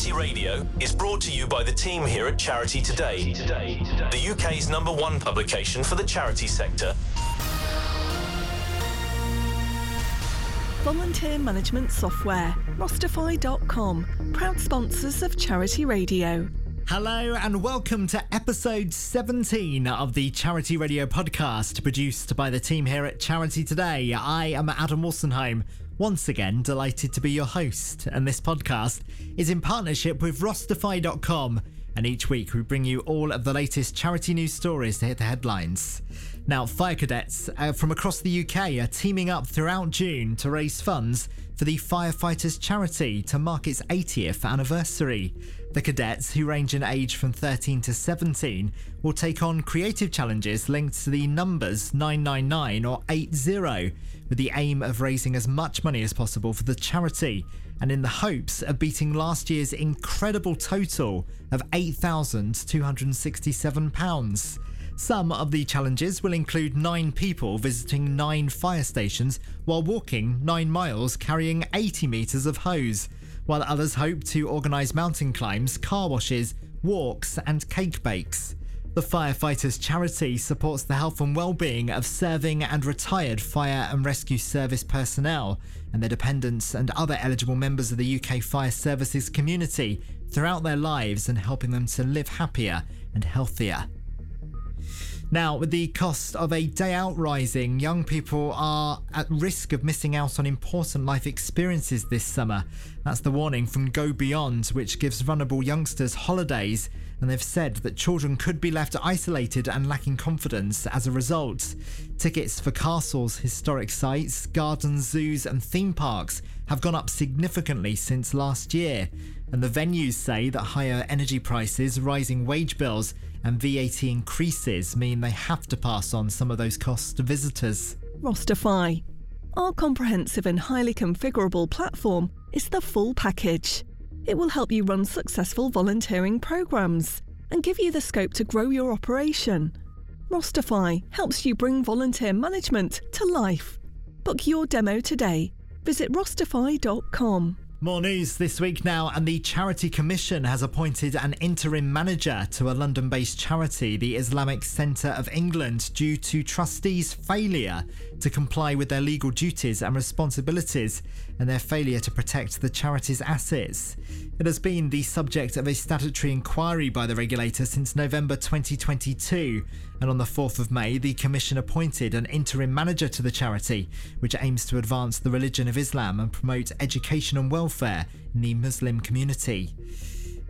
Charity Radio is brought to you by the team here at Charity Today, the UK's number one publication for the charity sector. Volunteer management software, Rosterfy.com, proud sponsors of Charity Radio. Hello and welcome to episode 17 of the Charity Radio podcast produced by the team here at Charity Today. I am Adam Wolstenholme, once again delighted to be your host, and this podcast is in partnership with Rosterfy.com. And each week we bring you all of the latest charity news stories to hit the headlines. Now, fire cadets uh, from across the UK are teaming up throughout June to raise funds for the Firefighters Charity to mark its 80th anniversary. The cadets, who range in age from 13 to 17, will take on creative challenges linked to the numbers 999 or 80, with the aim of raising as much money as possible for the charity, and in the hopes of beating last year's incredible total of £8,267. Some of the challenges will include nine people visiting nine fire stations while walking nine miles carrying 80 metres of hose while others hope to organise mountain climbs, car washes, walks, and cake bakes. The Firefighters Charity supports the health and well-being of serving and retired fire and rescue service personnel and their dependents and other eligible members of the UK Fire Services community throughout their lives and helping them to live happier and healthier. Now, with the cost of a day out rising, young people are at risk of missing out on important life experiences this summer. That's the warning from Go Beyond, which gives vulnerable youngsters holidays, and they've said that children could be left isolated and lacking confidence as a result. Tickets for castles, historic sites, gardens, zoos, and theme parks have gone up significantly since last year, and the venues say that higher energy prices, rising wage bills, and VAT increases mean they have to pass on some of those costs to visitors. Rosterfy. Our comprehensive and highly configurable platform is the full package. It will help you run successful volunteering programs and give you the scope to grow your operation. Rosterfy helps you bring volunteer management to life. Book your demo today. Visit rosterfy.com. More news this week now, and the Charity Commission has appointed an interim manager to a London based charity, the Islamic Centre of England, due to trustees' failure to comply with their legal duties and responsibilities and their failure to protect the charity's assets. It has been the subject of a statutory inquiry by the regulator since November 2022, and on the 4th of May, the Commission appointed an interim manager to the charity, which aims to advance the religion of Islam and promote education and welfare in the Muslim community.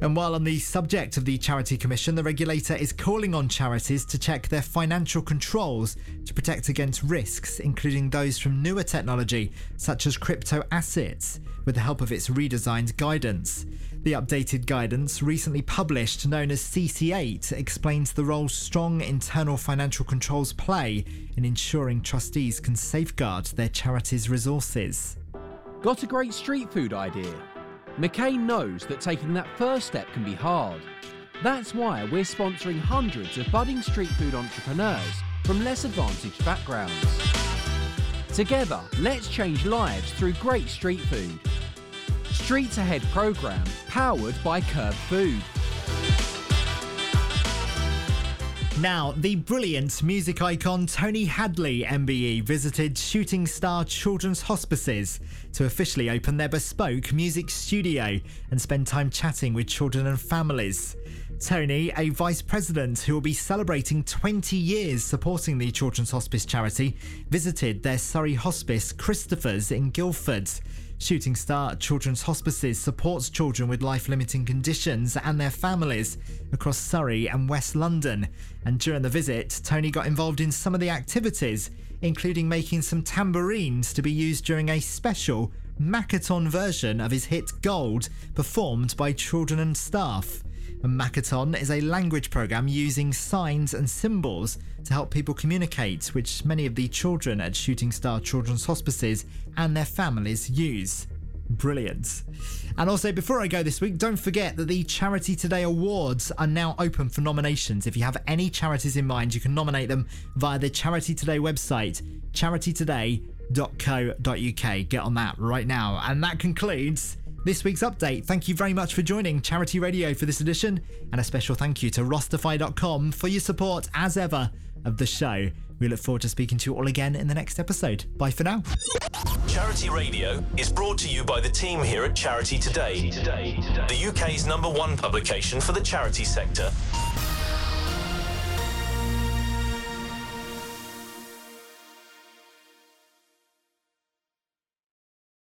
And while on the subject of the Charity Commission, the regulator is calling on charities to check their financial controls to protect against risks, including those from newer technology such as crypto assets, with the help of its redesigned guidance. The updated guidance, recently published, known as CC8, explains the role strong internal financial controls play in ensuring trustees can safeguard their charity's resources. Got a great street food idea? McCain knows that taking that first step can be hard. That's why we're sponsoring hundreds of budding street food entrepreneurs from less advantaged backgrounds. Together, let's change lives through great street food. Streets Ahead programme powered by KERB Food. Now, the brilliant music icon Tony Hadley MBE visited Shooting Star Children's Hospices to officially open their bespoke music studio and spend time chatting with children and families. Tony, a vice president who will be celebrating 20 years supporting the Children's Hospice charity, visited their Surrey hospice, Christopher's, in Guildford. Shooting Star Children's Hospices supports children with life limiting conditions and their families across Surrey and West London. And during the visit, Tony got involved in some of the activities, including making some tambourines to be used during a special Makaton version of his hit Gold performed by children and staff. Makaton is a language program using signs and symbols to help people communicate, which many of the children at Shooting Star Children's Hospices and their families use. Brilliant. And also, before I go this week, don't forget that the Charity Today Awards are now open for nominations. If you have any charities in mind, you can nominate them via the Charity Today website, charitytoday.co.uk. Get on that right now. And that concludes this week's update. Thank you very much for joining Charity Radio for this edition, and a special thank you to Rosterfy.com for your support, as ever, of the show. We look forward to speaking to you all again in the next episode. Bye for now. Charity Radio is brought to you by the team here at Charity Today, the UK's number one publication for the charity sector.